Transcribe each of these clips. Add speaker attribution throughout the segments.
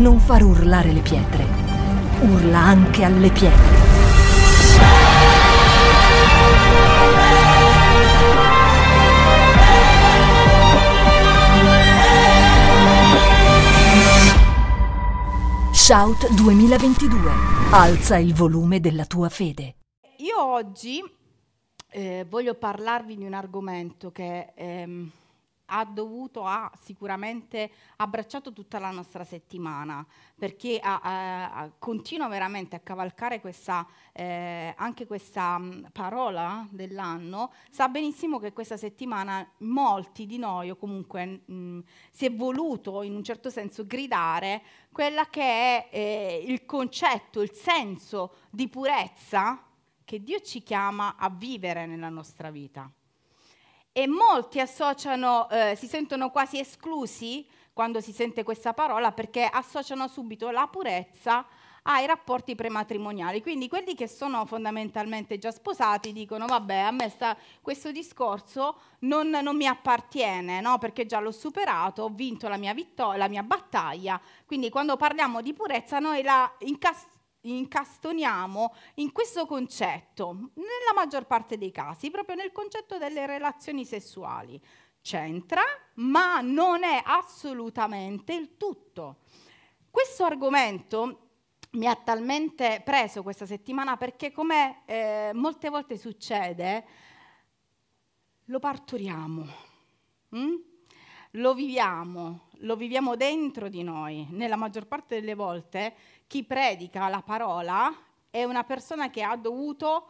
Speaker 1: non far urlare le pietre. Urla anche alle pietre. Shout 2022. Alza il volume della tua fede.
Speaker 2: Io oggi eh, voglio parlarvi di un argomento che ehm, ha dovuto, ha sicuramente abbracciato tutta la nostra settimana, perché ha, ha, continua veramente a cavalcare questa, eh, anche questa mh, parola dell'anno, sa benissimo che questa settimana molti di noi, o comunque mh, si è voluto in un certo senso gridare quella che è eh, il concetto, il senso di purezza che Dio ci chiama a vivere nella nostra vita. E molti associano, eh, si sentono quasi esclusi quando si sente questa parola perché associano subito la purezza ai rapporti prematrimoniali. Quindi quelli che sono fondamentalmente già sposati dicono vabbè a me sta, questo discorso non, non mi appartiene no? perché già l'ho superato, ho vinto la mia, vittor- la mia battaglia. Quindi quando parliamo di purezza noi la incastriamo incastoniamo in questo concetto, nella maggior parte dei casi, proprio nel concetto delle relazioni sessuali. C'entra, ma non è assolutamente il tutto. Questo argomento mi ha talmente preso questa settimana perché, come eh, molte volte succede, lo partoriamo, hm? Lo viviamo, lo viviamo dentro di noi. Nella maggior parte delle volte chi predica la parola è una persona che ha dovuto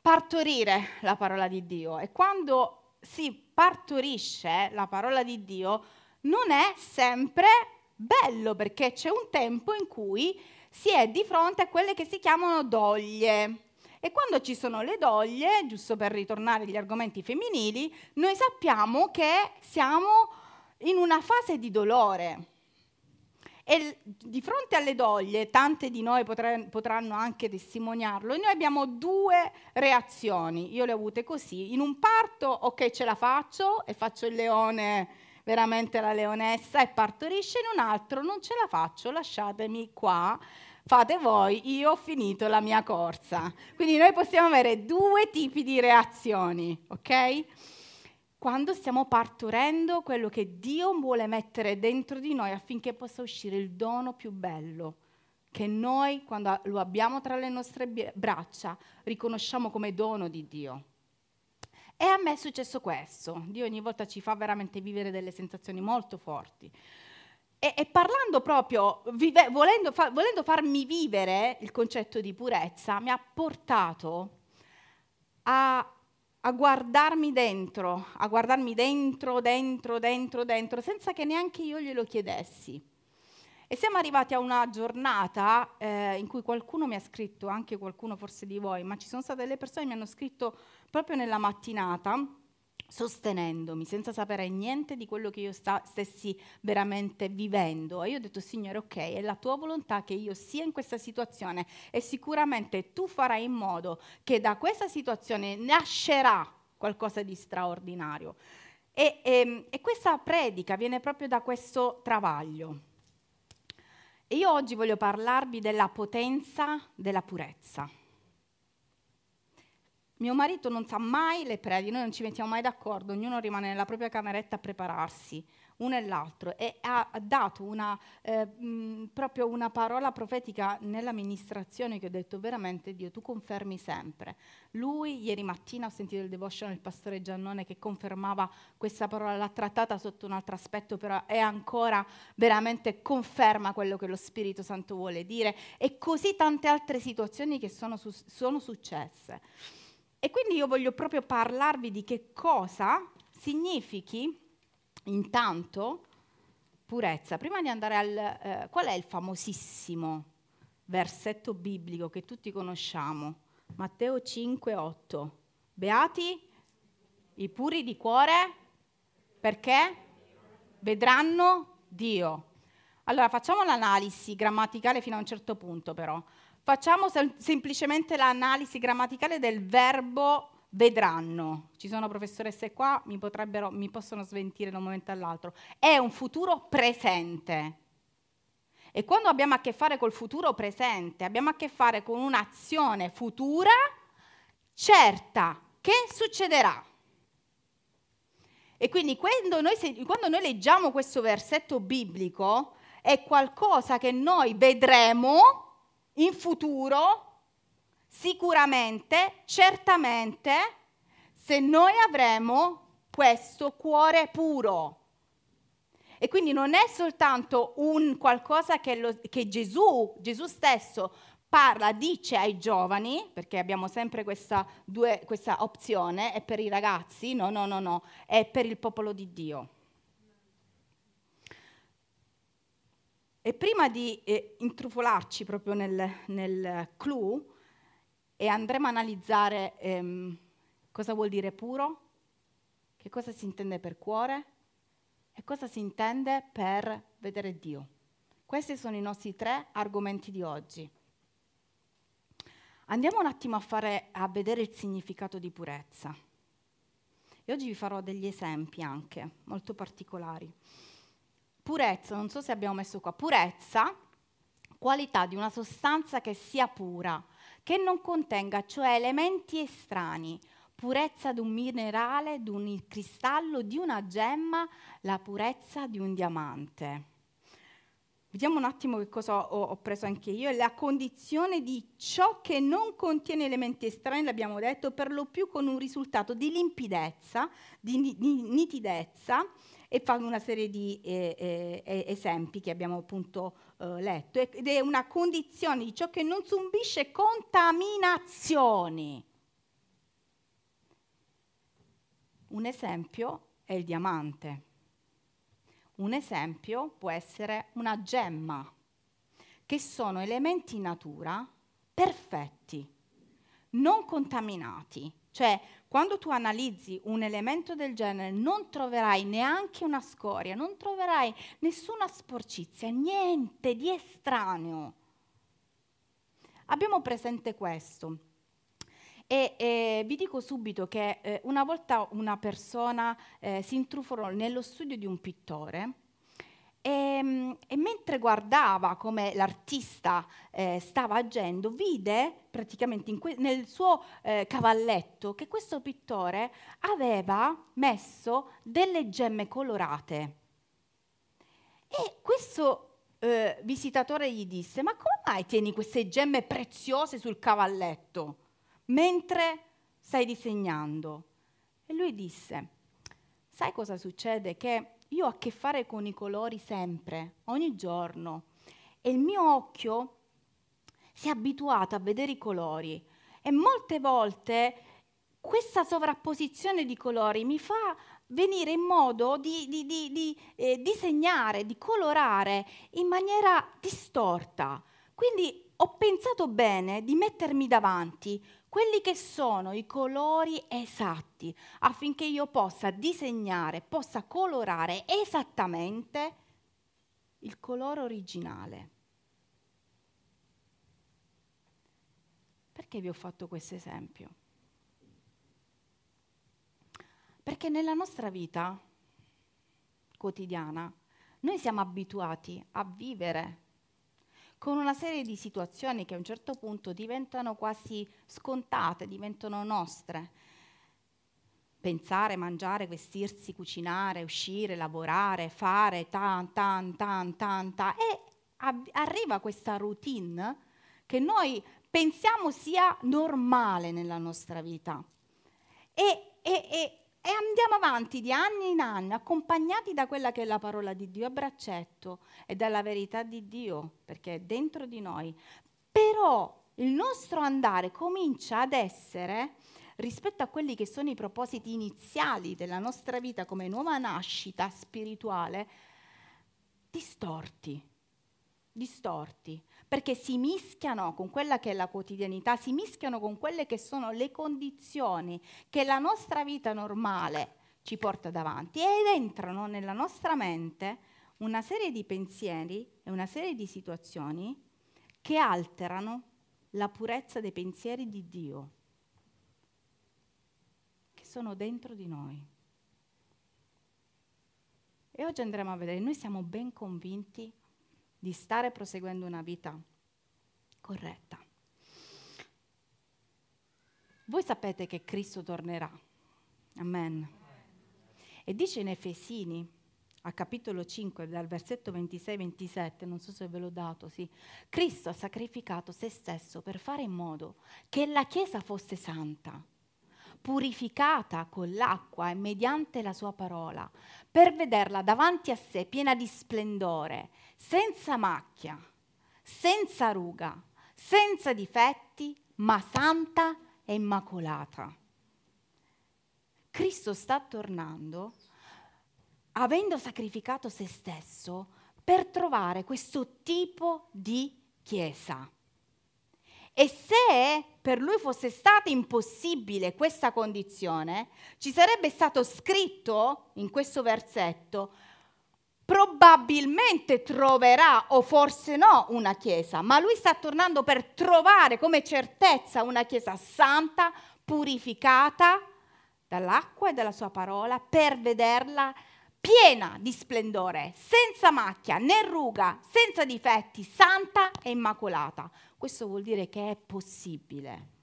Speaker 2: partorire la parola di Dio e quando si partorisce la parola di Dio non è sempre bello perché c'è un tempo in cui si è di fronte a quelle che si chiamano doglie. E quando ci sono le doglie, giusto per ritornare agli argomenti femminili, noi sappiamo che siamo in una fase di dolore. E di fronte alle doglie, tante di noi potre, potranno anche testimoniarlo, noi abbiamo due reazioni. Io le ho avute così. In un parto, ok, ce la faccio e faccio il leone, veramente la leonessa, e partorisce. In un altro, non ce la faccio, lasciatemi qua fate voi, io ho finito la mia corsa. Quindi noi possiamo avere due tipi di reazioni, ok? Quando stiamo partorendo quello che Dio vuole mettere dentro di noi affinché possa uscire il dono più bello, che noi quando lo abbiamo tra le nostre braccia riconosciamo come dono di Dio. E a me è successo questo, Dio ogni volta ci fa veramente vivere delle sensazioni molto forti. E, e parlando proprio, vive, volendo, fa, volendo farmi vivere il concetto di purezza, mi ha portato a a guardarmi dentro, a guardarmi dentro, dentro, dentro, dentro, senza che neanche io glielo chiedessi. E siamo arrivati a una giornata eh, in cui qualcuno mi ha scritto, anche qualcuno forse di voi, ma ci sono state delle persone che mi hanno scritto proprio nella mattinata, sostenendomi senza sapere niente di quello che io sta, stessi veramente vivendo. E io ho detto, Signore, ok, è la tua volontà che io sia in questa situazione e sicuramente tu farai in modo che da questa situazione nascerà qualcosa di straordinario. E, e, ehm, e questa predica viene proprio da questo travaglio. E io oggi voglio parlarvi della potenza della purezza. Mio marito non sa mai le predi, noi non ci mettiamo mai d'accordo, ognuno rimane nella propria cameretta a prepararsi, uno e l'altro. E ha dato una, eh, mh, proprio una parola profetica nell'amministrazione che ho detto veramente Dio, tu confermi sempre. Lui, ieri mattina ho sentito il devotion del pastore Giannone che confermava questa parola, l'ha trattata sotto un altro aspetto, però è ancora veramente conferma quello che lo Spirito Santo vuole dire. E così tante altre situazioni che sono, su- sono successe. E quindi io voglio proprio parlarvi di che cosa significhi intanto purezza. Prima di andare al... Eh, qual è il famosissimo versetto biblico che tutti conosciamo? Matteo 5, 8. Beati i puri di cuore perché vedranno Dio. Allora facciamo l'analisi grammaticale fino a un certo punto però. Facciamo sem- semplicemente l'analisi grammaticale del verbo vedranno. Ci sono professoresse qua, mi, mi possono sventire da un momento all'altro. È un futuro presente. E quando abbiamo a che fare col futuro presente, abbiamo a che fare con un'azione futura certa che succederà. E quindi quando noi, quando noi leggiamo questo versetto biblico, è qualcosa che noi vedremo in futuro, sicuramente, certamente, se noi avremo questo cuore puro. E quindi non è soltanto un qualcosa che, lo, che Gesù, Gesù stesso parla, dice ai giovani, perché abbiamo sempre questa, due, questa opzione, è per i ragazzi, no, no, no, no, è per il popolo di Dio. E prima di eh, intrufolarci proprio nel, nel clou, e andremo a analizzare ehm, cosa vuol dire puro, che cosa si intende per cuore e cosa si intende per vedere Dio. Questi sono i nostri tre argomenti di oggi. Andiamo un attimo a, fare, a vedere il significato di purezza. E oggi vi farò degli esempi anche molto particolari. Purezza, non so se abbiamo messo qua, purezza, qualità di una sostanza che sia pura, che non contenga cioè elementi estranei, purezza di un minerale, di un cristallo, di una gemma, la purezza di un diamante. Vediamo un attimo che cosa ho, ho, preso anche io. La condizione di ciò che non contiene elementi estranei, l'abbiamo detto, per lo più con un risultato di limpidezza, di, di nitidezza, e fa una serie di eh, eh, esempi che abbiamo appunto eh, letto. Ed è una condizione di ciò che non subisce contaminazioni. Un esempio è il diamante. Un esempio può essere una gemma, che sono elementi in natura perfetti, non contaminati. Cioè, quando tu analizzi un elemento del genere non troverai neanche una scoria, non troverai nessuna sporcizia, niente di estraneo. Abbiamo presente questo. E eh, vi dico subito che eh, una volta una persona eh, si intrufolò nello studio di un pittore e, ehm, e mentre guardava come l'artista eh, stava agendo, vide praticamente que- nel suo eh, cavalletto che questo pittore aveva messo delle gemme colorate. E questo eh, visitatore gli disse, ma come mai tieni queste gemme preziose sul cavalletto? mentre stai disegnando. E lui disse, sai cosa succede? Che io ho a che fare con i colori sempre, ogni giorno, e il mio occhio si è abituato a vedere i colori e molte volte questa sovrapposizione di colori mi fa venire in modo di, di, di, di eh, disegnare, di colorare in maniera distorta. Quindi ho pensato bene di mettermi davanti quelli che sono i colori esatti affinché io possa disegnare, possa colorare esattamente il colore originale. Perché vi ho fatto questo esempio? Perché nella nostra vita quotidiana noi siamo abituati a vivere con una serie di situazioni che a un certo punto diventano quasi scontate, diventano nostre. Pensare, mangiare, vestirsi, cucinare, uscire, lavorare, fare, tan, tan, tan, tan, tan. E arriva questa routine che noi pensiamo sia normale nella nostra vita. E, e, e e andiamo avanti di anni in anni, accompagnati da quella che è la parola di Dio a braccetto e dalla verità di Dio, perché è dentro di noi. Però il nostro andare comincia ad essere, rispetto a quelli che sono i propositi iniziali della nostra vita come nuova nascita spirituale, distorti, distorti perché si mischiano con quella che è la quotidianità, si mischiano con quelle che sono le condizioni che la nostra vita normale ci porta davanti ed entrano nella nostra mente una serie di pensieri e una serie di situazioni che alterano la purezza dei pensieri di Dio, che sono dentro di noi. E oggi andremo a vedere, noi siamo ben convinti di stare proseguendo una vita corretta. Voi sapete che Cristo tornerà. Amen. E dice in Efesini, a capitolo 5, dal versetto 26-27, non so se ve l'ho dato, sì, Cristo ha sacrificato se stesso per fare in modo che la Chiesa fosse santa, purificata con l'acqua e mediante la sua parola, per vederla davanti a sé piena di splendore, senza macchia, senza ruga, senza difetti, ma santa e immacolata. Cristo sta tornando avendo sacrificato se stesso per trovare questo tipo di chiesa. E se per lui fosse stata impossibile questa condizione, ci sarebbe stato scritto in questo versetto, probabilmente troverà o forse no una chiesa, ma lui sta tornando per trovare come certezza una chiesa santa, purificata dall'acqua e dalla sua parola, per vederla piena di splendore, senza macchia né ruga, senza difetti, santa e immacolata. Questo vuol dire che è possibile.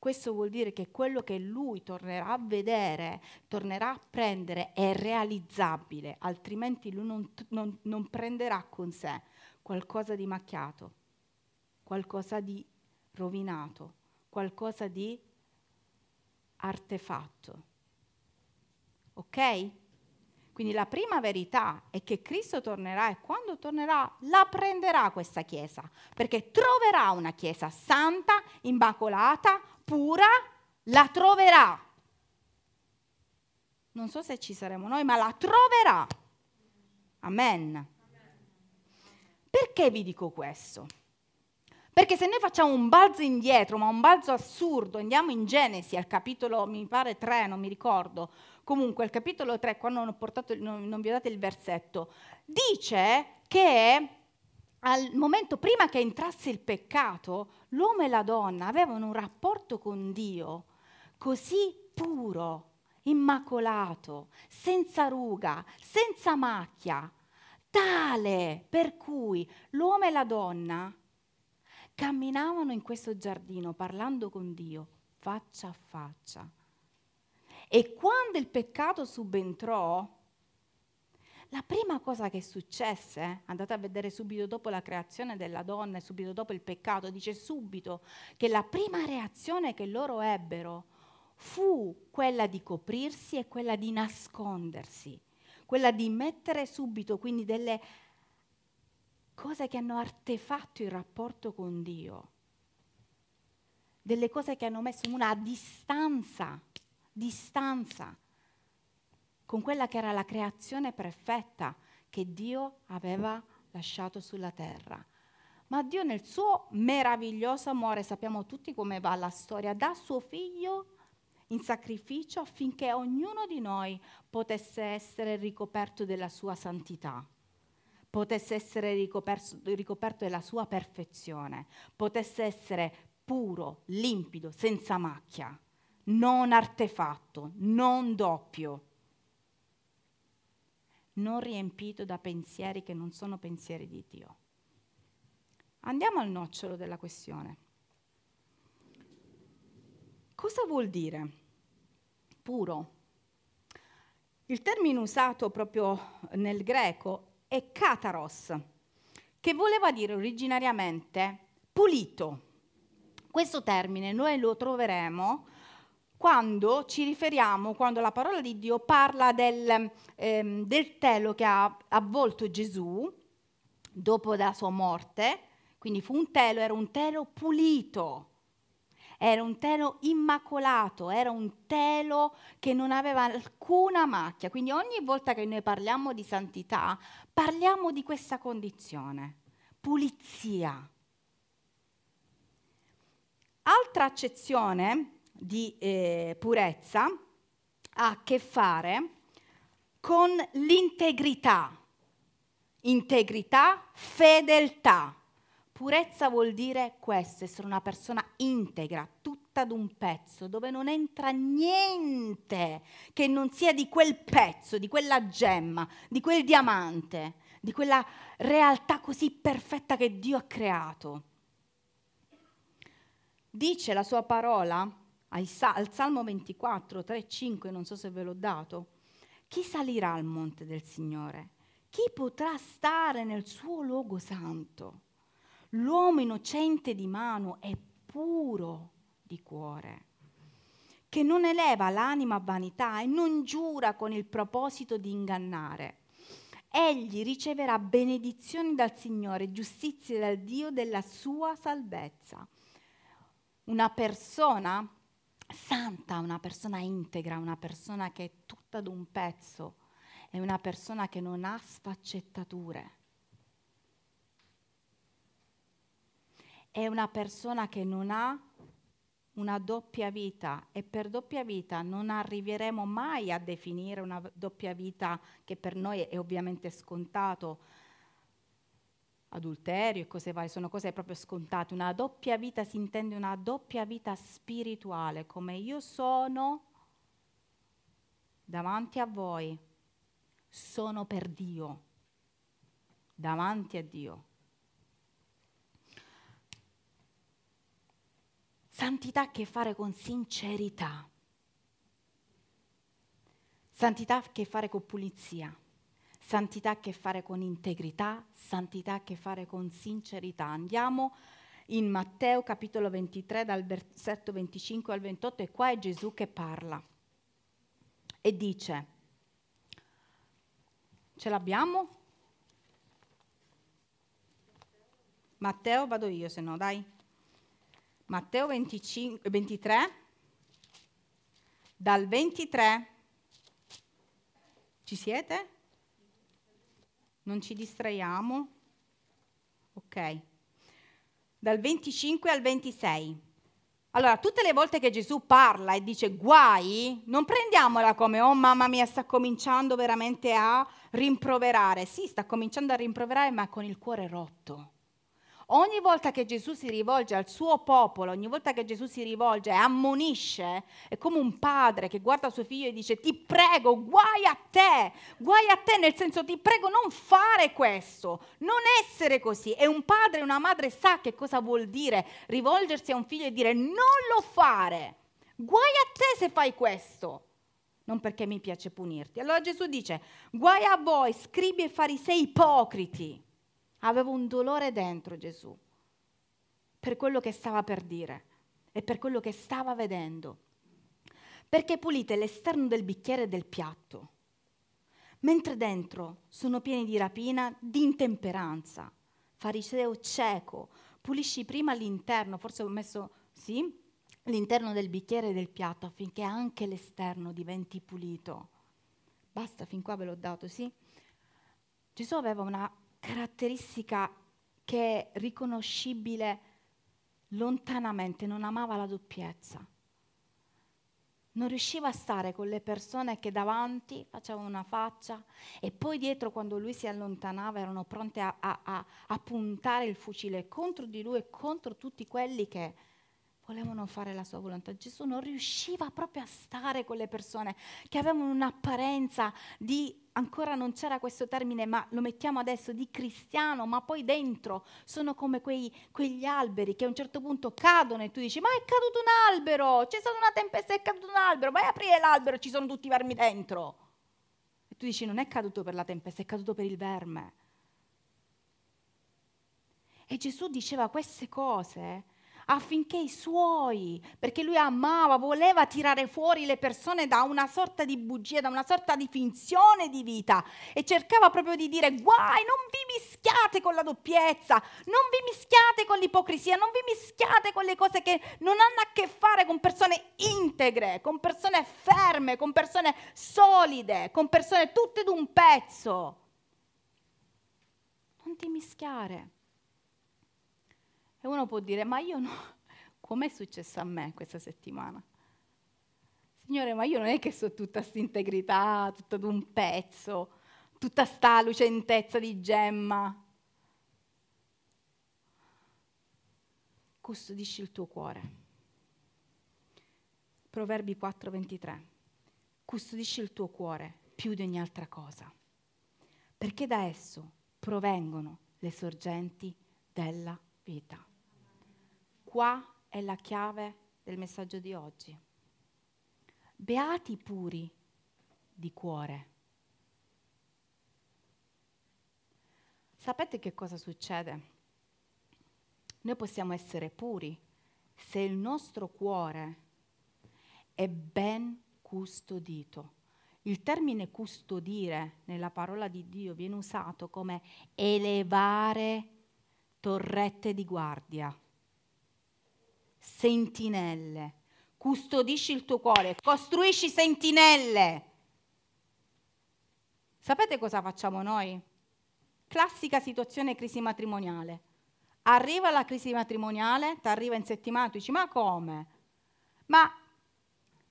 Speaker 2: Questo vuol dire che quello che lui tornerà a vedere, tornerà a prendere, è realizzabile, altrimenti lui non, non, non prenderà con sé qualcosa di macchiato, qualcosa di rovinato, qualcosa di artefatto. Ok? Quindi la prima verità è che Cristo tornerà e quando tornerà la prenderà questa chiesa, perché troverà una chiesa santa, immacolata, pura, la troverà. Non so se ci saremo noi, ma la troverà. Amen. Perché vi dico questo? Perché se noi facciamo un balzo indietro, ma un balzo assurdo, andiamo in Genesi al capitolo, mi pare 3, non mi ricordo, comunque al capitolo 3, quando non, portato, non, non vi ho dato il versetto, dice che al momento prima che entrasse il peccato, l'uomo e la donna avevano un rapporto con Dio così puro, immacolato, senza ruga, senza macchia, tale per cui l'uomo e la donna camminavano in questo giardino parlando con Dio faccia a faccia. E quando il peccato subentrò, la prima cosa che successe, andate a vedere subito dopo la creazione della donna e subito dopo il peccato, dice subito che la prima reazione che loro ebbero fu quella di coprirsi e quella di nascondersi, quella di mettere subito quindi delle cose che hanno artefatto il rapporto con Dio, delle cose che hanno messo una distanza, distanza con quella che era la creazione perfetta che Dio aveva lasciato sulla terra. Ma Dio nel suo meraviglioso amore, sappiamo tutti come va la storia, dà suo figlio in sacrificio affinché ognuno di noi potesse essere ricoperto della sua santità potesse essere ricoperto, ricoperto della sua perfezione, potesse essere puro, limpido, senza macchia, non artefatto, non doppio, non riempito da pensieri che non sono pensieri di Dio. Andiamo al nocciolo della questione. Cosa vuol dire puro? Il termine usato proprio nel greco è kataros, che voleva dire originariamente pulito. Questo termine noi lo troveremo quando ci riferiamo, quando la parola di Dio parla del, ehm, del telo che ha avvolto Gesù dopo la sua morte, quindi fu un telo, era un telo pulito era un telo immacolato, era un telo che non aveva alcuna macchia. Quindi ogni volta che noi parliamo di santità, parliamo di questa condizione, pulizia. Altra accezione di eh, purezza ha a che fare con l'integrità. Integrità, fedeltà. Purezza vuol dire questo, essere una persona integra, tutta d'un pezzo, dove non entra niente che non sia di quel pezzo, di quella gemma, di quel diamante. di quella realtà così perfetta che Dio ha creato. Dice la sua parola al Salmo 24, 3, 5, non so se ve l'ho dato, chi salirà al monte del Signore? Chi potrà stare nel suo luogo santo? L'uomo innocente di mano è puro di cuore, che non eleva l'anima a vanità e non giura con il proposito di ingannare. Egli riceverà benedizioni dal Signore, giustizia dal Dio della sua salvezza. Una persona santa, una persona integra, una persona che è tutta d'un pezzo, è una persona che non ha sfaccettature. È una persona che non ha una doppia vita e per doppia vita non arriveremo mai a definire una doppia vita che per noi è ovviamente scontato. Adulterio e cose varie sono cose proprio scontate. Una doppia vita si intende una doppia vita spirituale, come io sono davanti a voi, sono per Dio, davanti a Dio. Santità ha a che fare con sincerità. Santità ha a che fare con pulizia. Santità ha a che fare con integrità. Santità ha a che fare con sincerità. Andiamo in Matteo capitolo 23 dal versetto 25 al 28 e qua è Gesù che parla e dice, ce l'abbiamo? Matteo vado io se no, dai. Matteo 25, 23, dal 23, ci siete? Non ci distraiamo? Ok. Dal 25 al 26. Allora, tutte le volte che Gesù parla e dice guai, non prendiamola come, oh mamma mia, sta cominciando veramente a rimproverare. Sì, sta cominciando a rimproverare, ma con il cuore rotto. Ogni volta che Gesù si rivolge al suo popolo, ogni volta che Gesù si rivolge e ammonisce, è come un padre che guarda suo figlio e dice ti prego, guai a te, guai a te nel senso ti prego non fare questo, non essere così. E un padre e una madre sa che cosa vuol dire rivolgersi a un figlio e dire non lo fare, guai a te se fai questo non perché mi piace punirti. Allora Gesù dice, guai a voi, scribi e farisei ipocriti. Aveva un dolore dentro Gesù per quello che stava per dire e per quello che stava vedendo. Perché pulite l'esterno del bicchiere e del piatto, mentre dentro sono pieni di rapina, di intemperanza. Fariseo cieco, pulisci prima l'interno, forse ho messo, sì, l'interno del bicchiere e del piatto affinché anche l'esterno diventi pulito. Basta, fin qua ve l'ho dato, sì? Gesù aveva una caratteristica che è riconoscibile lontanamente, non amava la doppiezza. Non riusciva a stare con le persone che davanti facevano una faccia e poi dietro quando lui si allontanava erano pronte a, a, a, puntare il fucile contro di lui e contro tutti quelli che volevano fare la sua volontà. Gesù non riusciva proprio a stare con le persone che avevano un'apparenza di, ancora non c'era questo termine, ma lo mettiamo adesso, di cristiano, ma poi dentro sono come quei, quegli alberi che a un certo punto cadono e tu dici, ma è caduto un albero, c'è stata una tempesta, è caduto un albero, vai a aprire l'albero, ci sono tutti i vermi dentro. E tu dici, non è caduto per la tempesta, è caduto per il verme. E Gesù diceva queste cose affinché i suoi, perché lui amava, voleva tirare fuori le persone da una sorta di bugia, da una sorta di finzione di vita e cercava proprio di dire guai, non vi mischiate con la doppiezza, non vi mischiate con l'ipocrisia, non vi mischiate con le cose che non hanno a che fare con persone integre, con persone ferme, con persone solide, con persone tutte d'un pezzo. Non ti mischiare. E uno può dire, ma io no, com'è successo a me questa settimana? Signore, ma io non è che so tutta questa integrità, tutto d'un pezzo, tutta sta lucentezza di gemma. Custodisci il tuo cuore. Proverbi 4:23. Custodisci il tuo cuore più di ogni altra cosa, perché da esso provengono le sorgenti della vita. Qua è la chiave del messaggio di oggi. Beati puri di cuore. Sapete che cosa succede? Noi possiamo essere puri se il nostro cuore è ben custodito. Il termine custodire nella parola di Dio viene usato come elevare torrette di guardia, sentinelle. Custodisci il tuo cuore, costruisci sentinelle. Sapete cosa facciamo noi? Classica situazione crisi matrimoniale. Arriva la crisi matrimoniale, ti arriva in settimana, tu dici ma come? Ma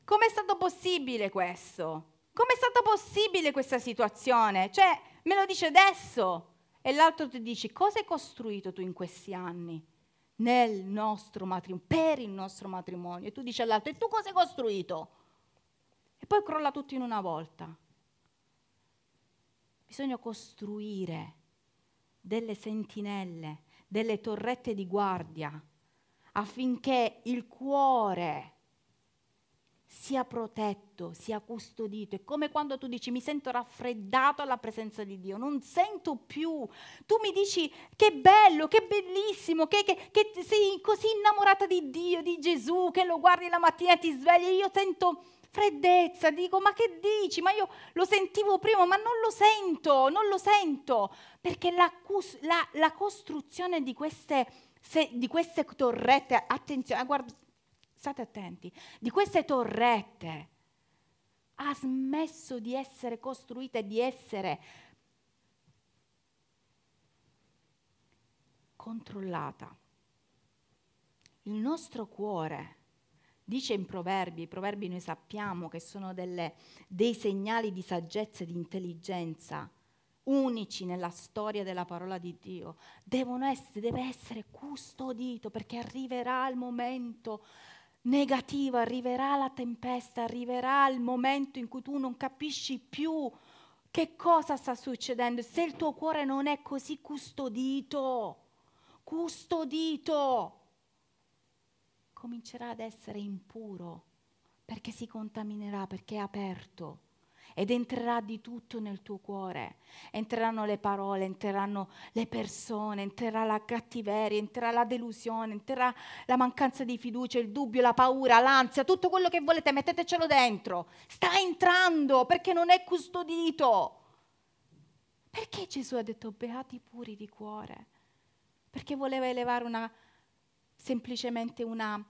Speaker 2: come è stato possibile questo? Come è stata possibile questa situazione? Cioè, me lo dice adesso. E l'altro ti dice, cosa hai costruito tu in questi anni? Nel nostro matrimonio, per il nostro matrimonio. E tu dici all'altro, e tu cosa hai costruito? E poi crolla tutto in una volta. Bisogna costruire delle sentinelle, delle torrette di guardia, affinché il cuore sia protetto, sia custodito. È come quando tu dici mi sento raffreddato alla presenza di Dio, non sento più. Tu mi dici che bello, che bellissimo, che, che, che sei così innamorata di Dio, di Gesù, che lo guardi la mattina e ti svegli. Io sento freddezza, dico ma che dici? Ma io lo sentivo prima, ma non lo sento, non lo sento, perché la, la, la costruzione di queste, se, di queste torrette, attenzione, guarda, state attenti, di queste torrette ha smesso di essere costruita e di essere controllata. Il nostro cuore, dice in proverbi, i proverbi noi sappiamo che sono delle, dei segnali di saggezza e di intelligenza unici nella storia della parola di Dio, essere, deve essere custodito perché arriverà il momento negativo, arriverà la tempesta, arriverà il momento in cui tu non capisci più che cosa sta succedendo. Se il tuo cuore non è così custodito, custodito, comincerà ad essere impuro perché si contaminerà, perché è aperto ed entrerà di tutto nel tuo cuore. Entreranno le parole, entreranno le persone, entrerà la cattiveria, entrerà la delusione, entrerà la mancanza di fiducia, il dubbio, la paura, l'ansia, tutto quello che volete, mettetecelo dentro. Sta entrando perché non è custodito. Perché Gesù ha detto beati puri di cuore? Perché voleva elevare una, semplicemente una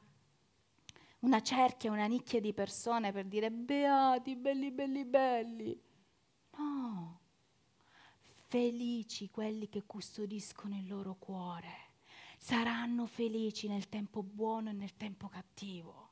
Speaker 2: una cerchia, una nicchia di persone per dire beati, belli, belli, belli. No, felici quelli che custodiscono il loro cuore. Saranno felici nel tempo buono e nel tempo cattivo.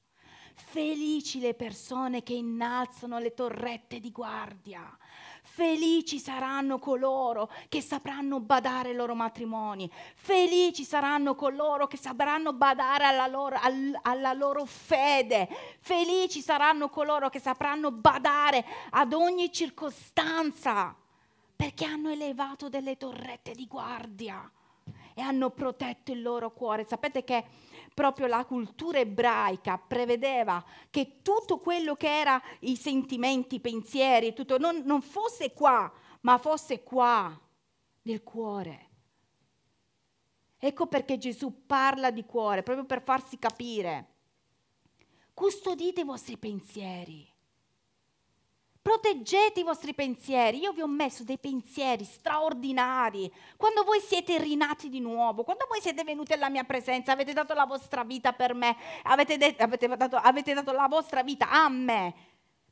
Speaker 2: Felici le persone che innalzano le torrette di guardia. Felici saranno coloro che sapranno badare ai loro matrimoni. Felici saranno coloro che sapranno badare alla loro, al, alla loro fede. Felici saranno coloro che sapranno badare ad ogni circostanza perché hanno elevato delle torrette di guardia e hanno protetto il loro cuore. Sapete che proprio la cultura ebraica prevedeva che tutto quello che era i sentimenti, i pensieri, tutto, non, non fosse qua, ma fosse qua, nel cuore. Ecco perché Gesù parla di cuore, proprio per farsi capire. Custodite i vostri pensieri. Proteggete i vostri pensieri. Io vi ho messo dei pensieri straordinari. Quando voi siete rinati di nuovo, quando voi siete venuti alla mia presenza, avete dato la vostra vita per me, avete, de- avete, dato, avete dato la vostra vita a me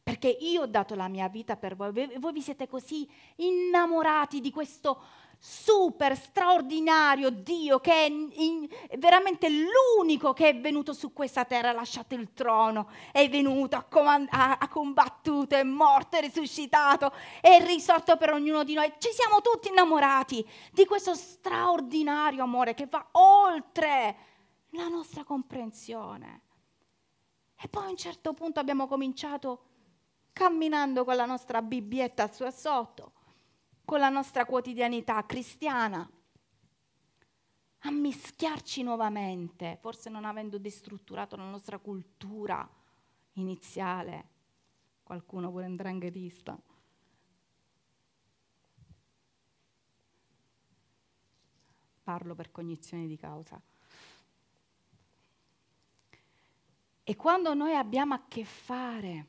Speaker 2: perché io ho dato la mia vita per voi. Voi vi siete così innamorati di questo super straordinario Dio che è in, veramente l'unico che è venuto su questa terra, ha lasciato il trono, è venuto, ha, comand- ha, ha combattuto, è morto, è risuscitato, è risorto per ognuno di noi. Ci siamo tutti innamorati di questo straordinario amore che va oltre la nostra comprensione. E poi a un certo punto abbiamo cominciato camminando con la nostra bibbietta su e sotto con la nostra quotidianità cristiana, a mischiarci nuovamente, forse non avendo destrutturato la nostra cultura iniziale. Qualcuno pure indranghetista. Parlo per cognizione di causa. E quando noi abbiamo a che fare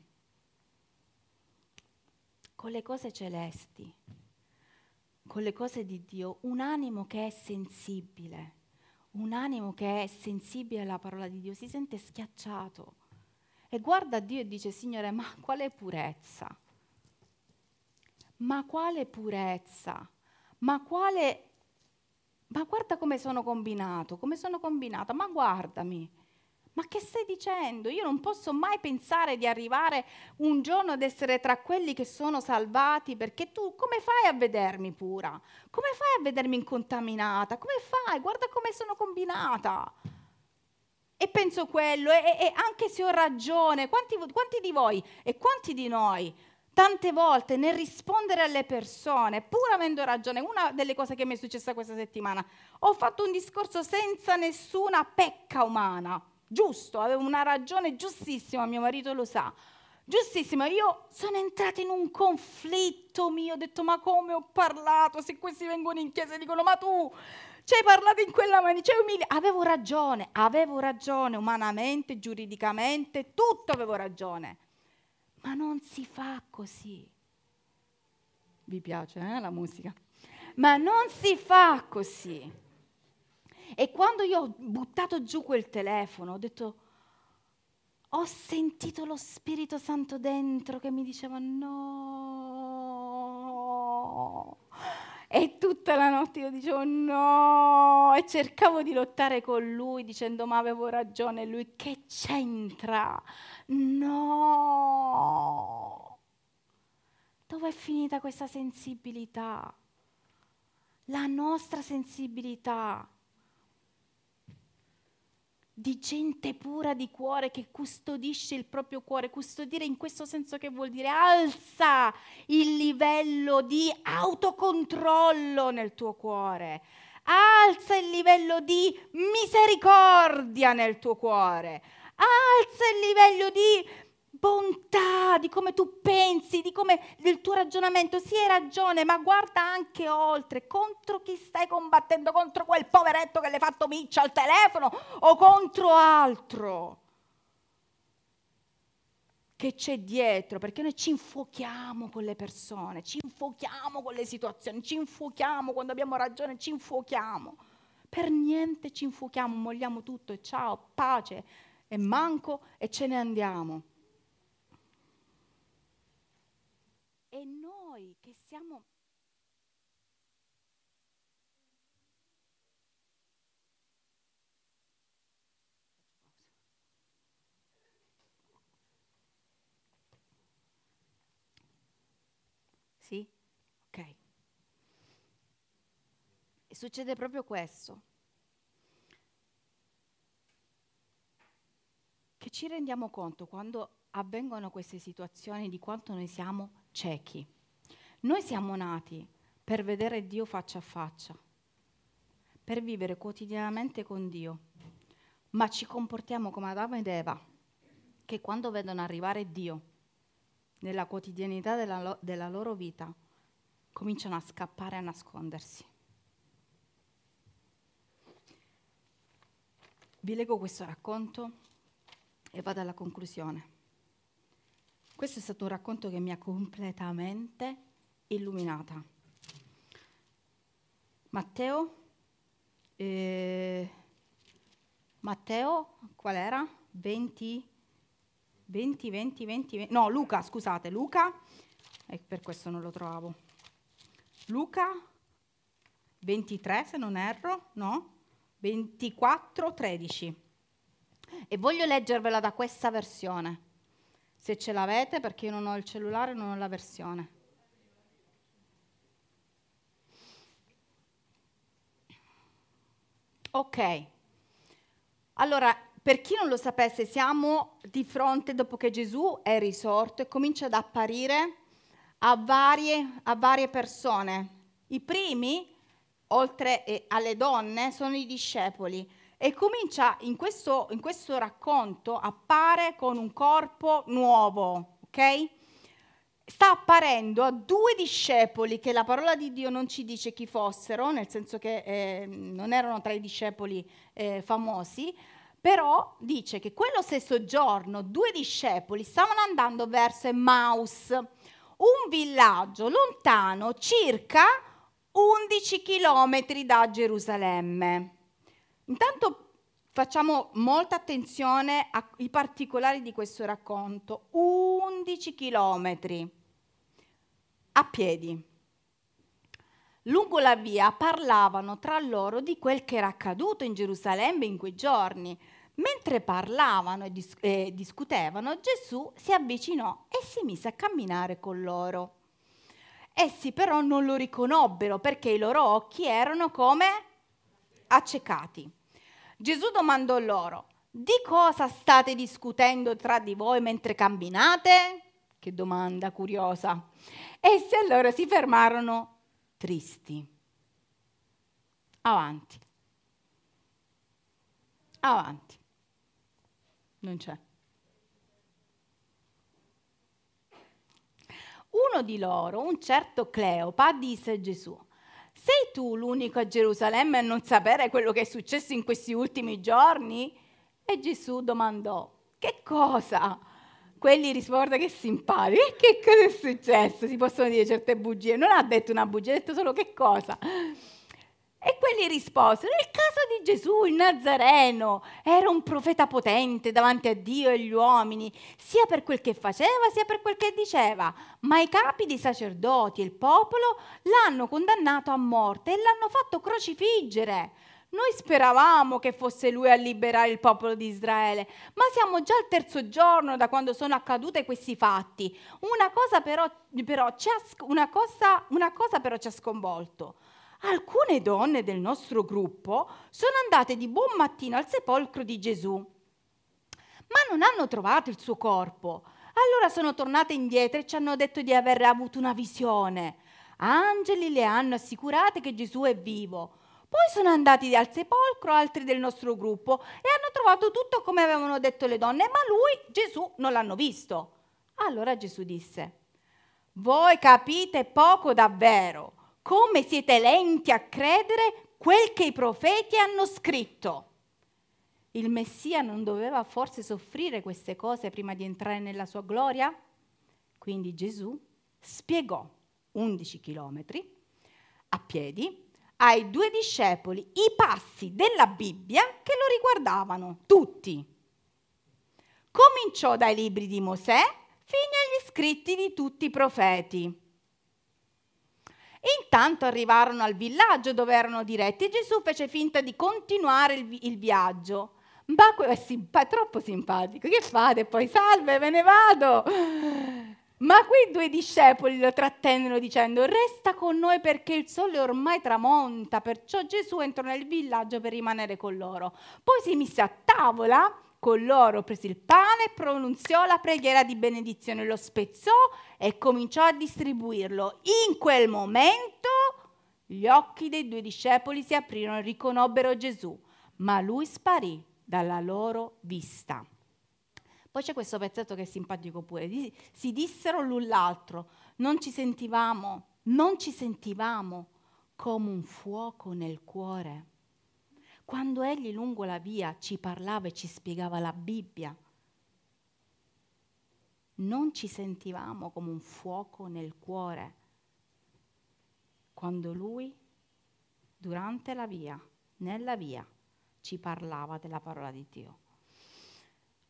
Speaker 2: con le cose celesti, con le cose di Dio, un animo che è sensibile, un animo che è sensibile alla parola di Dio, si sente schiacciato e guarda Dio e dice, Signore, ma quale purezza? Ma quale purezza? Ma quale... Ma guarda come sono combinato, come sono combinata, ma guardami. Ma che stai dicendo? Io non posso mai pensare di arrivare un giorno ad essere tra quelli che sono salvati perché tu come fai a vedermi pura? Come fai a vedermi incontaminata? Come fai? Guarda come sono combinata. E penso quello, e, e anche se ho ragione, quanti, quanti di voi e quanti di noi tante volte nel rispondere alle persone, pur avendo ragione, una delle cose che mi è successa questa settimana, ho fatto un discorso senza nessuna pecca umana giusto, avevo una ragione giustissima, mio marito lo sa. Giustissimo, io sono entrata in un conflitto mio, ho detto ma come ho parlato, se questi vengono in chiesa e dicono ma tu ci hai parlato in quella maniera, cioè umili- avevo ragione, avevo ragione umanamente, giuridicamente, tutto avevo ragione, ma non si fa così. Vi piace eh, la musica? Ma non si fa così. E quando io ho buttato giù quel telefono, ho detto, ho sentito lo Spirito Santo dentro che mi diceva no. E tutta la notte io dicevo no e cercavo di lottare con lui dicendo ma avevo ragione, lui che c'entra? No. Dove è finita questa sensibilità? La nostra sensibilità di gente pura di cuore che custodisce il proprio cuore. Custodire in questo senso che vuol dire alza il livello di autocontrollo nel tuo cuore. Alza il livello di misericordia nel tuo cuore. Alza il livello di bontà, di come tu pensi, di come del tuo ragionamento. Sì, hai ragione, ma guarda anche oltre. Contro chi stai combattendo? Contro quel poveretto che le hai fatto miccia al telefono o contro altro? Che c'è dietro? Perché noi ci infuochiamo con le persone, ci infuochiamo con le situazioni, ci infuochiamo quando abbiamo ragione, ci infuochiamo. Per niente ci infuochiamo, molliamo tutto e ciao, pace e manco e ce ne andiamo. E noi che siamo... Sì? Ok. E succede proprio questo. Che ci rendiamo conto quando avvengono queste situazioni di quanto noi siamo ciechi. Noi siamo nati per vedere Dio faccia a faccia, per vivere quotidianamente con Dio, ma ci comportiamo come Adamo ed Eva, che quando vedono arrivare Dio nella quotidianità della, lo- della loro vita, cominciano a scappare e a nascondersi. Vi leggo questo racconto e vado alla conclusione. Questo è stato un racconto che mi ha completamente illuminata. Matteo, eh, Matteo, qual era? 20, 20, 20, 20, 20, no, Luca, scusate, Luca, e per questo non lo trovavo. Luca 23, se non erro, no? 24, 13. E voglio leggervela da questa versione. Se ce l'avete, perché io non ho il cellulare, non ho la versione. Ok. Allora, per chi non lo sapesse, siamo di fronte dopo che Gesù è risorto e comincia ad apparire a varie, a varie persone. I primi, oltre alle donne, sono i discepoli. E comincia in questo, in questo racconto, appare con un corpo nuovo, ok? Sta apparendo a due discepoli che la parola di Dio non ci dice chi fossero, nel senso che eh, non erano tra i discepoli eh, famosi, però dice che quello stesso giorno due discepoli stavano andando verso Emmaus, un villaggio lontano circa 11 chilometri da Gerusalemme. Intanto facciamo molta attenzione ai particolari di questo racconto. 11 chilometri a piedi. Lungo la via parlavano tra loro di quel che era accaduto in Gerusalemme in quei giorni. Mentre parlavano e, dis- e discutevano, Gesù si avvicinò e si mise a camminare con loro. Essi però non lo riconobbero perché i loro occhi erano come accecati. Gesù domandò loro, di cosa state discutendo tra di voi mentre camminate? Che domanda curiosa. Essi allora si fermarono tristi. Avanti. Avanti. Non c'è. Uno di loro, un certo Cleopa, disse a Gesù, sei tu l'unico a Gerusalemme a non sapere quello che è successo in questi ultimi giorni? E Gesù domandò, che cosa? Quelli rispondono che simpatico. E che cosa è successo? Si possono dire certe bugie. Non ha detto una bugia, ha detto solo che cosa. E quelli risposero, il caso di Gesù, il Nazareno, era un profeta potente davanti a Dio e agli uomini, sia per quel che faceva, sia per quel che diceva. Ma i capi dei sacerdoti e il popolo l'hanno condannato a morte e l'hanno fatto crocifiggere. Noi speravamo che fosse lui a liberare il popolo di Israele, ma siamo già al terzo giorno da quando sono accadute questi fatti. Una cosa però, però, ci, ha, una cosa, una cosa però ci ha sconvolto. Alcune donne del nostro gruppo sono andate di buon mattino al sepolcro di Gesù, ma non hanno trovato il suo corpo. Allora sono tornate indietro e ci hanno detto di aver avuto una visione. Angeli le hanno assicurate che Gesù è vivo. Poi sono andati al sepolcro altri del nostro gruppo e hanno trovato tutto come avevano detto le donne, ma lui, Gesù, non l'hanno visto. Allora Gesù disse, voi capite poco davvero, come siete lenti a credere quel che i profeti hanno scritto. Il Messia non doveva forse soffrire queste cose prima di entrare nella sua gloria? Quindi Gesù spiegò 11 chilometri a piedi ai due discepoli i passi della Bibbia che lo riguardavano, tutti. Cominciò dai libri di Mosè fino agli scritti di tutti i profeti. Intanto arrivarono al villaggio dove erano diretti e Gesù fece finta di continuare il, il viaggio. Ma è, simpa- è troppo simpatico, che fate? Poi salve, me ne vado. Ma quei due discepoli lo trattennero dicendo resta con noi perché il sole ormai tramonta, perciò Gesù entrò nel villaggio per rimanere con loro. Poi si mise a tavola con loro, prese il pane pronunziò la preghiera di benedizione, lo spezzò e cominciò a distribuirlo. In quel momento gli occhi dei due discepoli si aprirono e riconobbero Gesù, ma lui sparì dalla loro vista. Poi c'è questo pezzetto che è simpatico pure. Si dissero l'un l'altro, non ci sentivamo, non ci sentivamo come un fuoco nel cuore. Quando egli lungo la via ci parlava e ci spiegava la Bibbia, non ci sentivamo come un fuoco nel cuore. Quando lui, durante la via, nella via, ci parlava della parola di Dio.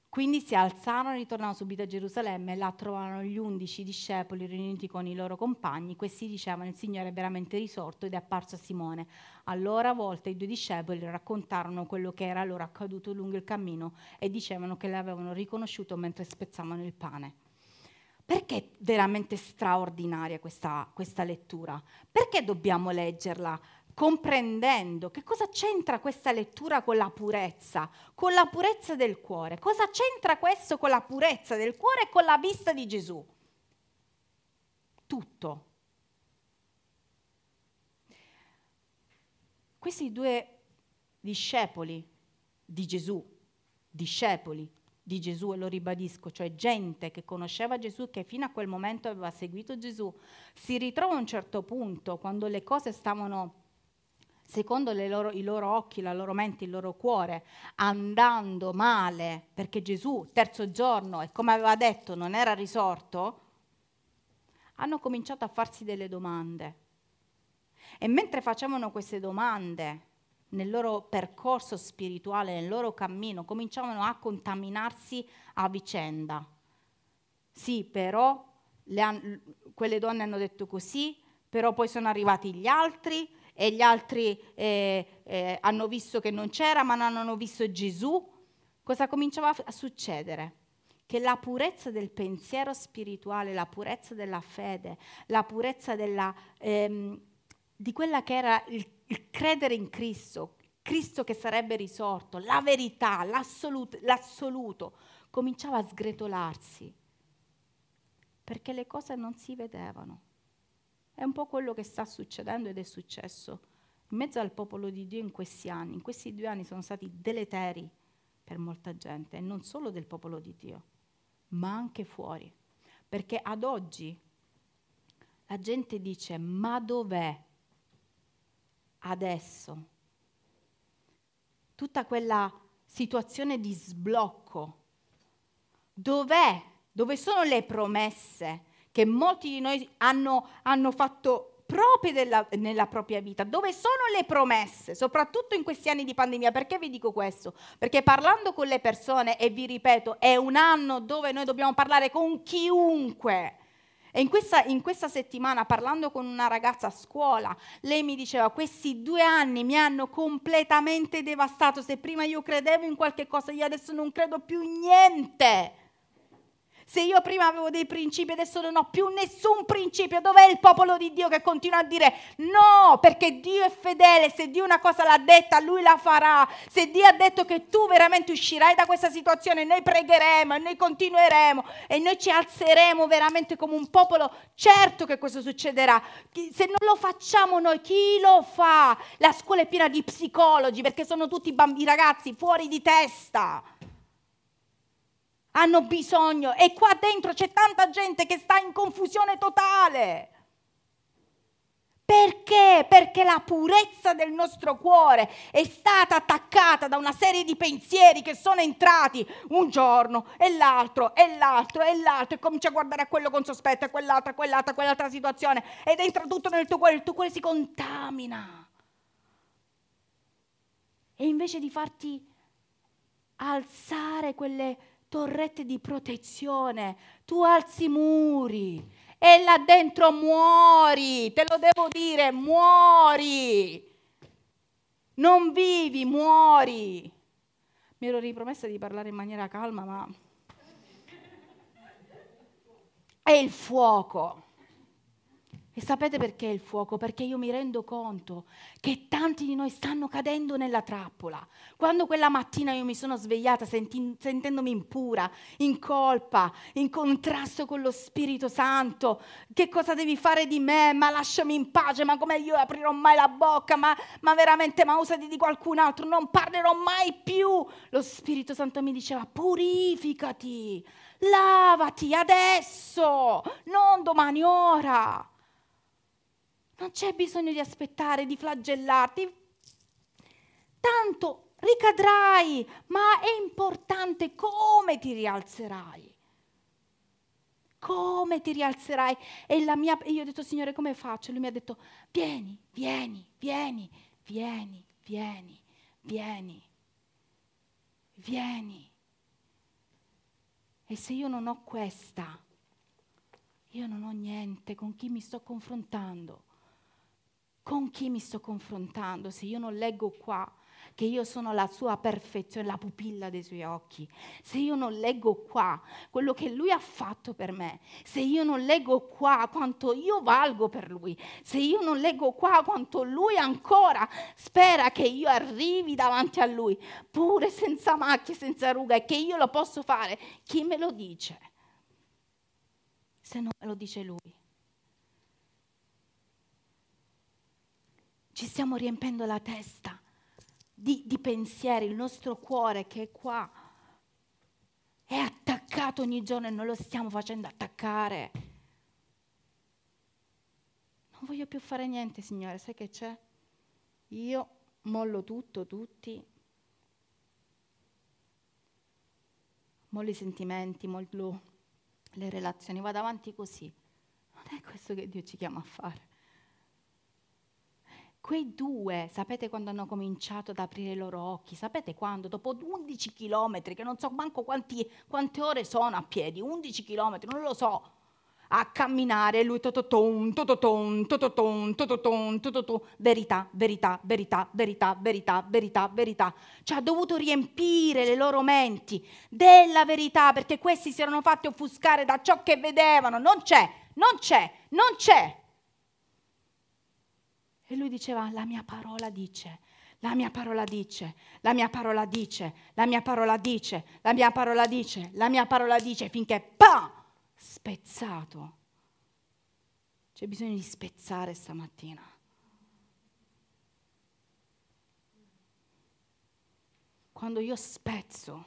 Speaker 2: Quindi si alzarono e ritornarono subito a Gerusalemme e là trovarono gli undici discepoli riuniti con i loro compagni. Questi dicevano il Signore è veramente risorto ed è apparso a Simone. Allora a volte i due discepoli raccontarono quello che era loro accaduto lungo il cammino e dicevano che l'avevano riconosciuto mentre spezzavano il pane. Perché è veramente straordinaria questa, questa lettura? Perché dobbiamo leggerla? Comprendendo che cosa c'entra questa lettura con la purezza, con la purezza del cuore. Cosa c'entra questo con la purezza del cuore e con la vista di Gesù? tutto. Questi due discepoli di Gesù, discepoli di Gesù, e lo ribadisco, cioè gente che conosceva Gesù e che fino a quel momento aveva seguito Gesù, si ritrova a un certo punto, quando le cose stavano secondo loro, i loro occhi, la loro mente, il loro cuore, andando male, perché Gesù, terzo giorno, e come aveva detto, non era risorto, hanno cominciato a farsi delle domande. E mentre facevano queste domande, nel loro percorso spirituale, nel loro cammino, cominciavano a contaminarsi a vicenda. Sì, però han, quelle donne hanno detto così, però poi sono arrivati gli altri e gli altri eh, eh, hanno visto che non c'era, ma non hanno visto Gesù. Cosa cominciava a succedere? Che la purezza del pensiero spirituale, la purezza della fede, la purezza della, ehm, di quella che era il, il credere in Cristo, Cristo che sarebbe risorto, la verità, l'assoluto, l'assoluto, cominciava a sgretolarsi, perché le cose non si vedevano. È un po' quello che sta succedendo ed è successo in mezzo al popolo di Dio in questi anni. In questi due anni sono stati deleteri per molta gente, e non solo del popolo di Dio, ma anche fuori. Perché ad oggi la gente dice, ma dov'è adesso, tutta quella situazione di sblocco, dov'è? Dove sono le promesse che molti di noi hanno, hanno fatto proprie della, nella propria vita? Dove sono le promesse, soprattutto in questi anni di pandemia? Perché vi dico questo? Perché parlando con le persone, e vi ripeto, è un anno dove noi dobbiamo parlare con chiunque e in questa, in questa, settimana, parlando con una ragazza a scuola, lei mi diceva, questi due anni mi hanno completamente devastato, se prima io credevo in qualche cosa, io adesso non credo più in niente. Se io prima avevo dei principi, adesso non ho più nessun principio. Dov'è il popolo di Dio che continua a dire no, perché Dio è fedele, se Dio una cosa l'ha detta, lui la farà. Se Dio ha detto che tu veramente uscirai da questa situazione, noi pregheremo e noi continueremo e noi ci alzeremo veramente come un popolo, certo che questo succederà. Se non lo facciamo noi, chi lo fa? La scuola è piena di psicologi perché sono tutti bambini, ragazzi fuori di testa hanno bisogno e qua dentro c'è tanta gente che sta in confusione totale. Perché? Perché la purezza del nostro cuore è stata attaccata da una serie di pensieri che sono entrati un giorno e l'altro e l'altro e l'altro e comincia a guardare a quello con sospetto e quell'altra, quell'altra, quell'altra situazione ed entra tutto nel tuo cuore, il tuo cuore si contamina. E invece di farti alzare quelle torrette di protezione, tu alzi muri e là dentro muori, te lo devo dire, muori. Non vivi, muori. Mi ero ripromessa di parlare in maniera calma, ma è il fuoco. E sapete perché il fuoco? Perché io mi rendo conto che tanti di noi stanno cadendo nella trappola. Quando quella mattina io mi sono svegliata senti- sentendomi impura, in colpa, in contrasto con lo Spirito Santo, che cosa devi fare di me? Ma lasciami in pace, ma come io aprirò mai la bocca? Ma, ma veramente, ma usati di qualcun altro, non parlerò mai più. Lo Spirito Santo mi diceva purificati, lavati adesso, non domani, ora. Non c'è bisogno di aspettare, di flagellarti. Tanto ricadrai, ma è importante come ti rialzerai. Come ti rialzerai? E, la mia, io ho detto, Signore, come faccio? E lui mi ha detto, vieni, vieni, vieni, vieni, vieni, vieni, vieni. E se io non ho questa, io non ho niente con chi mi sto confrontando con chi mi sto confrontando? Se io non leggo qua che io sono la sua perfezione, la pupilla dei suoi occhi, se io non leggo qua quello che lui ha fatto per me, se io non leggo qua quanto io valgo per lui, se io non leggo qua quanto lui ancora spera che io arrivi davanti a lui, pure senza macchie, senza ruga, e che io lo posso fare, chi me lo dice? Se non me lo dice lui. Ci stiamo riempendo la testa di, di pensieri, il nostro cuore che è qua è attaccato ogni giorno e non lo stiamo facendo attaccare. Non voglio più fare niente, Signore, sai che c'è? Io mollo tutto, tutti. Mollo i sentimenti, mollo le relazioni, vado avanti così. Non è questo che Dio ci chiama a fare. Quei due, sapete quando hanno cominciato ad aprire i loro occhi? Sapete quando? Dopo 11 chilometri, che non so manco quanti, quante ore sono a piedi, 11 chilometri, non lo so, a camminare, lui tototon, tototon, tototon, tototon, tototon, verità, verità, verità, verità, verità, verità, verità. Cioè ha dovuto riempire le loro menti della verità perché questi si erano fatti offuscare da ciò che vedevano, non c'è, non c'è, non c'è. E lui diceva, la mia parola dice, la mia parola dice, la mia parola dice, la mia parola dice, la mia parola dice, la mia parola dice, finché pa! Spezzato. C'è bisogno di spezzare stamattina. Quando io spezzo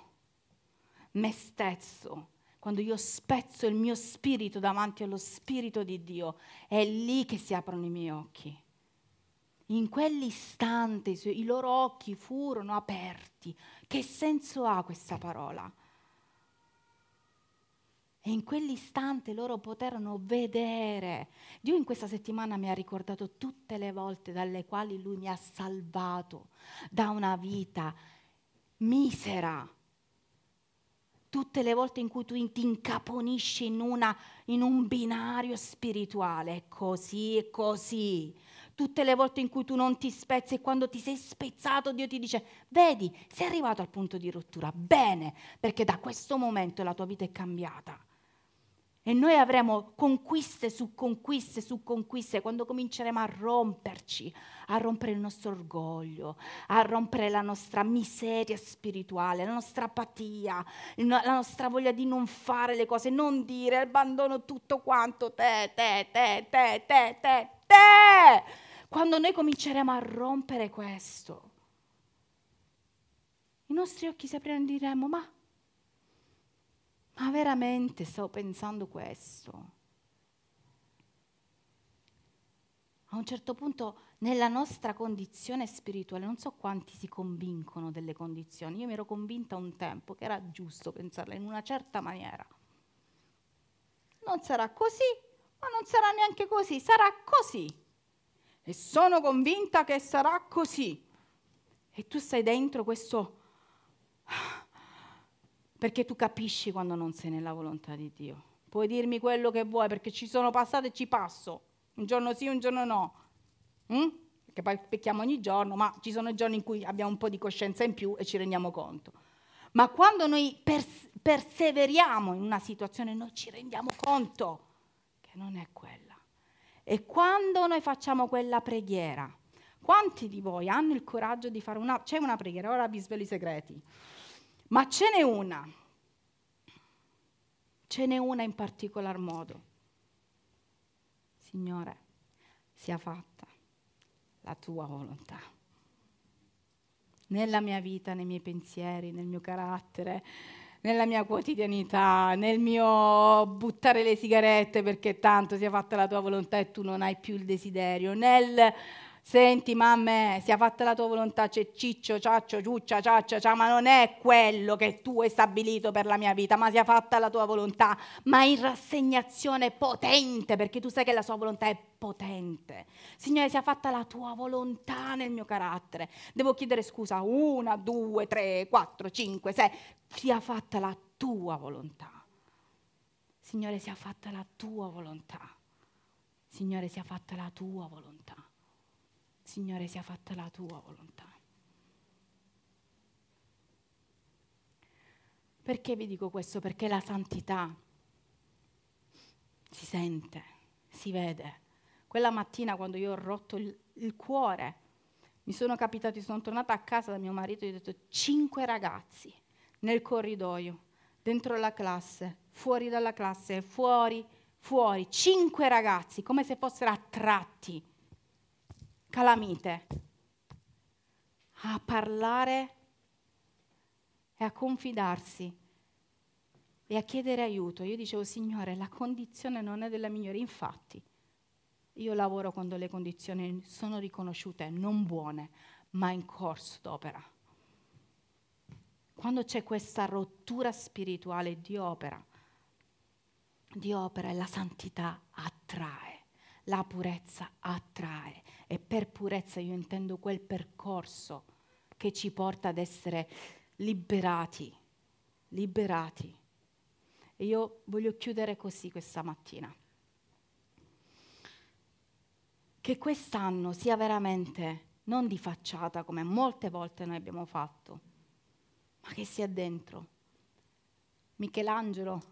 Speaker 2: me stesso, quando io spezzo il mio spirito davanti allo spirito di Dio, è lì che si aprono i miei occhi in quell'istante i loro occhi furono aperti. Che senso ha questa parola? E in quell'istante loro poterono vedere. Dio in questa settimana mi ha ricordato tutte le volte dalle quali Lui mi ha salvato da una vita misera. Tutte le volte in cui tu ti incaponisci in, una, in un binario spirituale, è così, è così tutte le volte in cui tu non ti spezzi e quando ti sei spezzato Dio ti dice, vedi, sei arrivato al punto di rottura, bene, perché da questo momento la tua vita è cambiata. E noi avremo conquiste su conquiste su conquiste quando cominceremo a romperci, a rompere il nostro orgoglio, a rompere la nostra miseria spirituale, la nostra apatia, la nostra voglia di non fare le cose, non dire abbandono tutto quanto, te, te, te, te, te, te, te. Quando noi cominceremo a rompere questo, i nostri occhi si apriranno e diremo, ma, ma veramente stavo pensando questo? A un certo punto nella nostra condizione spirituale, non so quanti si convincono delle condizioni, io mi ero convinta un tempo che era giusto pensarla in una certa maniera. Non sarà così, ma non sarà neanche così, sarà così e sono convinta che sarà così. E tu stai dentro questo... Perché tu capisci quando non sei nella volontà di Dio. Puoi dirmi quello che vuoi perché ci sono passato e ci passo. Un giorno sì, un giorno no. Mm? Perché poi pecchiamo ogni giorno, ma ci sono giorni in cui abbiamo un po' di coscienza in più e ci rendiamo conto. Ma quando noi pers- perseveriamo in una situazione, noi ci rendiamo conto che non è quello. E quando noi facciamo quella preghiera, quanti di voi hanno il coraggio di fare una... C'è una preghiera, ora vi svelo i segreti, ma ce n'è una, ce n'è una in particolar modo. Signore, sia fatta la tua volontà. Nella mia vita, nei miei pensieri, nel mio carattere, nella mia quotidianità, nel mio buttare le sigarette perché tanto sia fatta la tua volontà e tu non hai più il desiderio, nel senti mamma, sia fatta la tua volontà, c'è ciccio, ciaccio, ciuccia, ciaccia, cià, ma non è quello che tu hai stabilito per la mia vita, ma sia fatta la tua volontà, ma in rassegnazione potente, perché tu sai che la sua volontà è potente. Signore, sia fatta la tua volontà nel mio carattere. Devo chiedere scusa, una, due, tre, quattro, cinque, sei, sia fatta la tua volontà. Signore, sia fatta la tua volontà. Signore, sia fatta la tua volontà. Signore, sia fatta la tua volontà. Perché vi dico questo? Perché la santità si sente, si vede. Quella mattina quando io ho rotto il, il cuore, mi sono capitati, sono tornata a casa da mio marito e ho detto cinque ragazzi nel corridoio, dentro la classe, fuori dalla classe, fuori, fuori, cinque ragazzi, come se fossero attratti calamite, a parlare e a confidarsi e a chiedere aiuto. Io dicevo, Signore, la condizione non è della migliore. Infatti, io lavoro quando le condizioni sono riconosciute non buone, ma in corso d'opera. Quando c'è questa rottura spirituale, Dio opera. Dio opera e la santità attrae, la purezza attrae. E per purezza io intendo quel percorso che ci porta ad essere liberati, liberati. E io voglio chiudere così questa mattina. Che quest'anno sia veramente non di facciata come molte volte noi abbiamo fatto, ma che sia dentro. Michelangelo,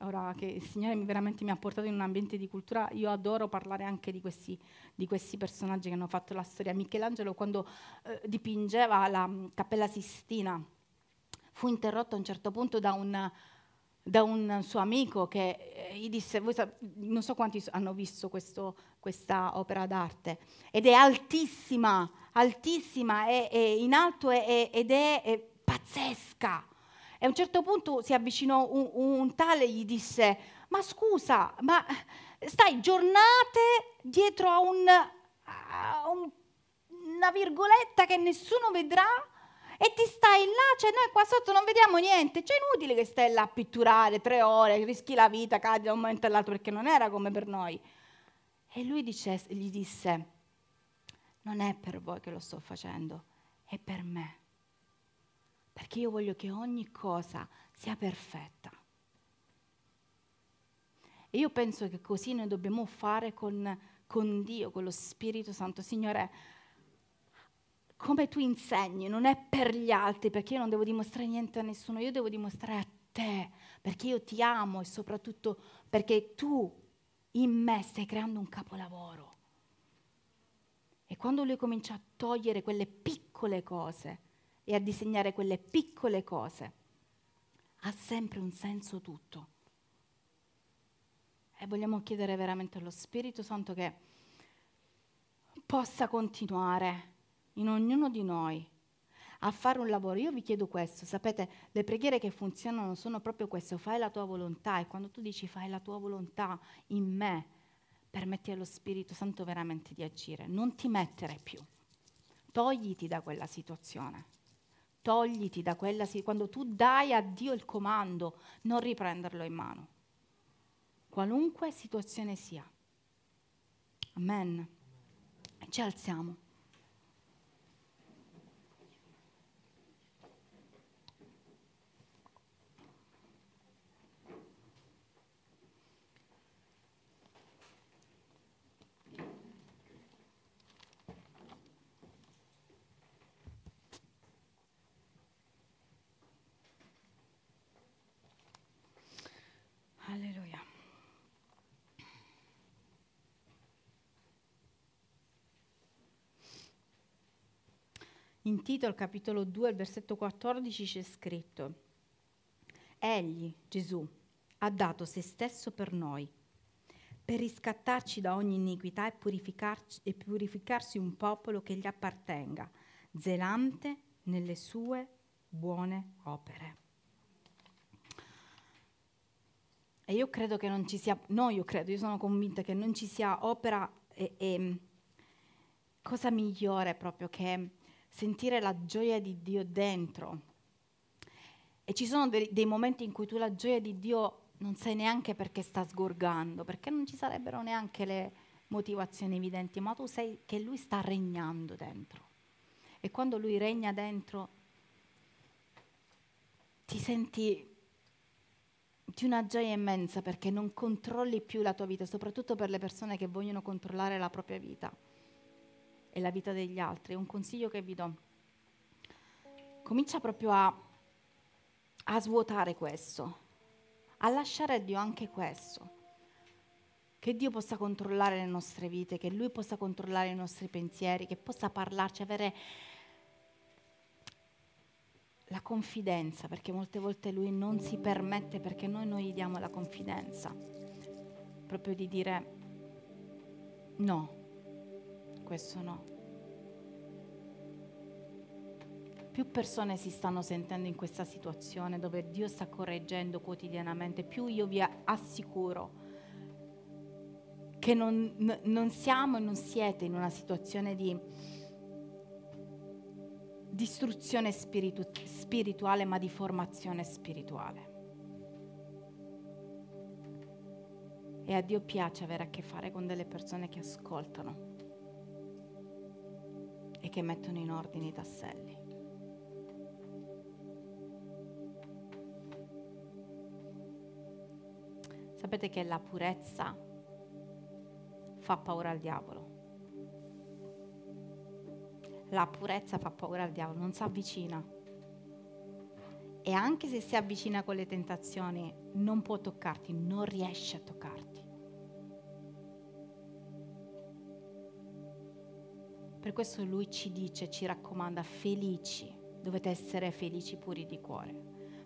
Speaker 2: ora che il Signore veramente mi ha portato in un ambiente di cultura, io adoro parlare anche di questi, di questi personaggi che hanno fatto la storia. Michelangelo quando eh, dipingeva la um, Cappella Sistina fu interrotto a un certo punto da un, da un suo amico che eh, gli disse, non so quanti hanno visto questo, questa opera d'arte, ed è altissima, altissima, è, è in alto è, ed è, è, pazzesca. E a un certo punto si avvicinò un, un tale e gli disse, ma scusa, ma stai giornate dietro a, un, a un, una virgoletta che nessuno vedrà? e ti stai là, cioè noi qua sotto non vediamo niente, cioè è inutile che stai là a pitturare tre ore, rischi la vita, cadi da un momento all'altro perché non era come per noi. E lui dice, gli disse, non è per voi che lo sto facendo, è per me, perché io voglio che ogni cosa sia perfetta. E io penso che così noi dobbiamo fare con, con Dio, con lo Spirito Santo. Signore, come tu insegni, non è per gli altri, perché io non devo dimostrare niente a nessuno, io devo dimostrare a te, perché io ti amo e soprattutto perché tu in me stai creando un capolavoro. E quando lui comincia a togliere quelle piccole cose e a disegnare quelle piccole cose, ha sempre un senso tutto. E vogliamo chiedere veramente allo Spirito Santo che possa continuare in ognuno di noi a fare un lavoro. Io vi chiedo questo, sapete, le preghiere che funzionano sono proprio questo, fai la tua volontà e quando tu dici fai la tua volontà in me, permetti allo Spirito Santo veramente di agire, non ti mettere più, togliti da quella situazione, togliti da quella quando tu dai a Dio il comando, non riprenderlo in mano, qualunque situazione sia. Amen. Ci alziamo. In Tito, al capitolo 2, al versetto 14, c'è scritto, Egli, Gesù, ha dato se stesso per noi, per riscattarci da ogni iniquità e, e purificarsi un popolo che gli appartenga, zelante nelle sue buone opere. E io credo che non ci sia, no io credo, io sono convinta che non ci sia opera e, e cosa migliore proprio che sentire la gioia di Dio dentro. E ci sono dei, dei momenti in cui tu la gioia di Dio non sai neanche perché sta sgorgando, perché non ci sarebbero neanche le motivazioni evidenti, ma tu sai che Lui sta regnando dentro. E quando Lui regna dentro, ti senti di una gioia immensa perché non controlli più la tua vita, soprattutto per le persone che vogliono controllare la propria vita e la vita degli altri. Un consiglio che vi do. Comincia proprio a, a svuotare questo, a lasciare a Dio anche questo. Che Dio possa controllare le nostre vite, che Lui possa controllare i nostri pensieri, che possa parlarci, avere la confidenza, perché molte volte lui non si permette, perché noi non gli diamo la confidenza, proprio di dire no, questo no. Più persone si stanno sentendo in questa situazione dove Dio sta correggendo quotidianamente, più io vi assicuro che non, non siamo e non siete in una situazione di distruzione spiritu- spirituale ma di formazione spirituale. E a Dio piace avere a che fare con delle persone che ascoltano e che mettono in ordine i tasselli. Sapete che la purezza fa paura al diavolo. La purezza fa paura al diavolo, non si avvicina. E anche se si avvicina con le tentazioni, non può toccarti, non riesce a toccarti. Per questo lui ci dice, ci raccomanda, felici, dovete essere felici puri di cuore,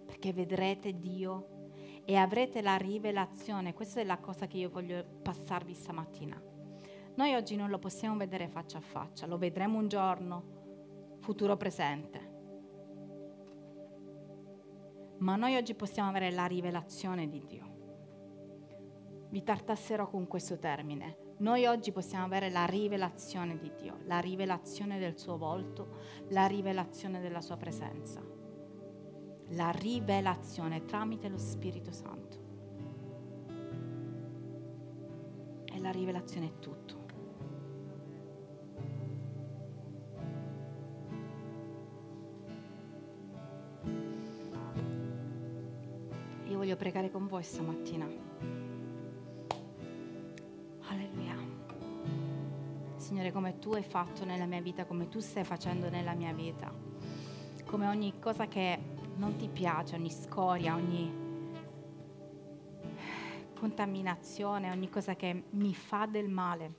Speaker 2: perché vedrete Dio e avrete la rivelazione. Questa è la cosa che io voglio passarvi stamattina. Noi oggi non lo possiamo vedere faccia a faccia, lo vedremo un giorno, futuro presente. Ma noi oggi possiamo avere la rivelazione di Dio. Vi tartasserò con questo termine. Noi oggi possiamo avere la rivelazione di Dio, la rivelazione del suo volto, la rivelazione della sua presenza la rivelazione tramite lo Spirito Santo. E la rivelazione è tutto. Io voglio pregare con voi stamattina. Signore, come tu hai fatto nella mia vita, come tu stai facendo nella mia vita, come ogni cosa che non ti piace, ogni scoria, ogni contaminazione, ogni cosa che mi fa del male,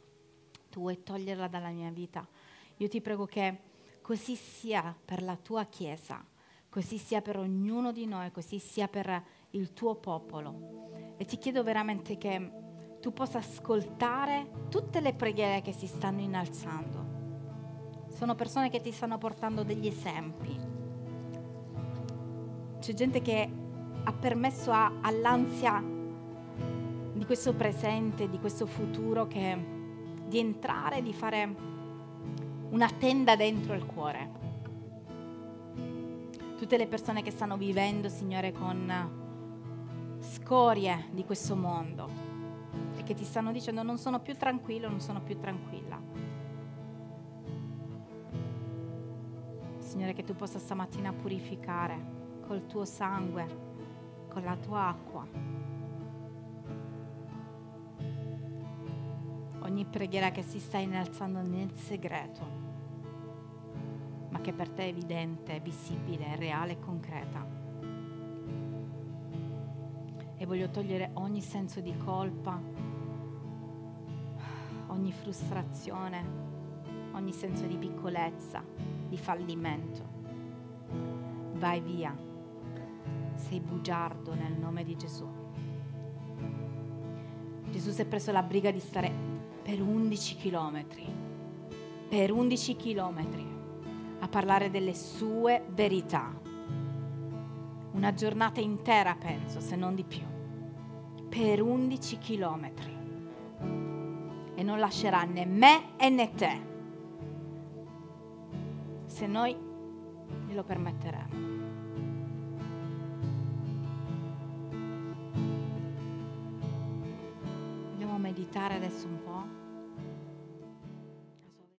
Speaker 2: tu vuoi toglierla dalla mia vita. Io ti prego che così sia per la tua Chiesa, così sia per ognuno di noi, così sia per il tuo popolo. E ti chiedo veramente che tu possa ascoltare tutte le preghiere che si stanno innalzando. Sono persone che ti stanno portando degli esempi, c'è gente che ha permesso a, all'ansia di questo presente, di questo futuro, che, di entrare, di fare una tenda dentro il cuore. Tutte le persone che stanno vivendo, Signore, con scorie di questo mondo che ti stanno dicendo non sono più tranquillo, non sono più tranquilla. Signore, che tu possa stamattina purificare col tuo sangue, con la tua acqua. Ogni preghiera che si sta innalzando nel segreto, ma che per te è evidente, visibile, reale e concreta. E voglio togliere ogni senso di colpa, ogni frustrazione, ogni senso di piccolezza, di fallimento. Vai via sei bugiardo nel nome di Gesù. Gesù si è preso la briga di stare per 11 chilometri, per 11 chilometri, a parlare delle sue verità. Una giornata intera, penso, se non di più, per 11 chilometri. E non lascerà né me e né te, se noi glielo permetteremo. meditare adesso un po'.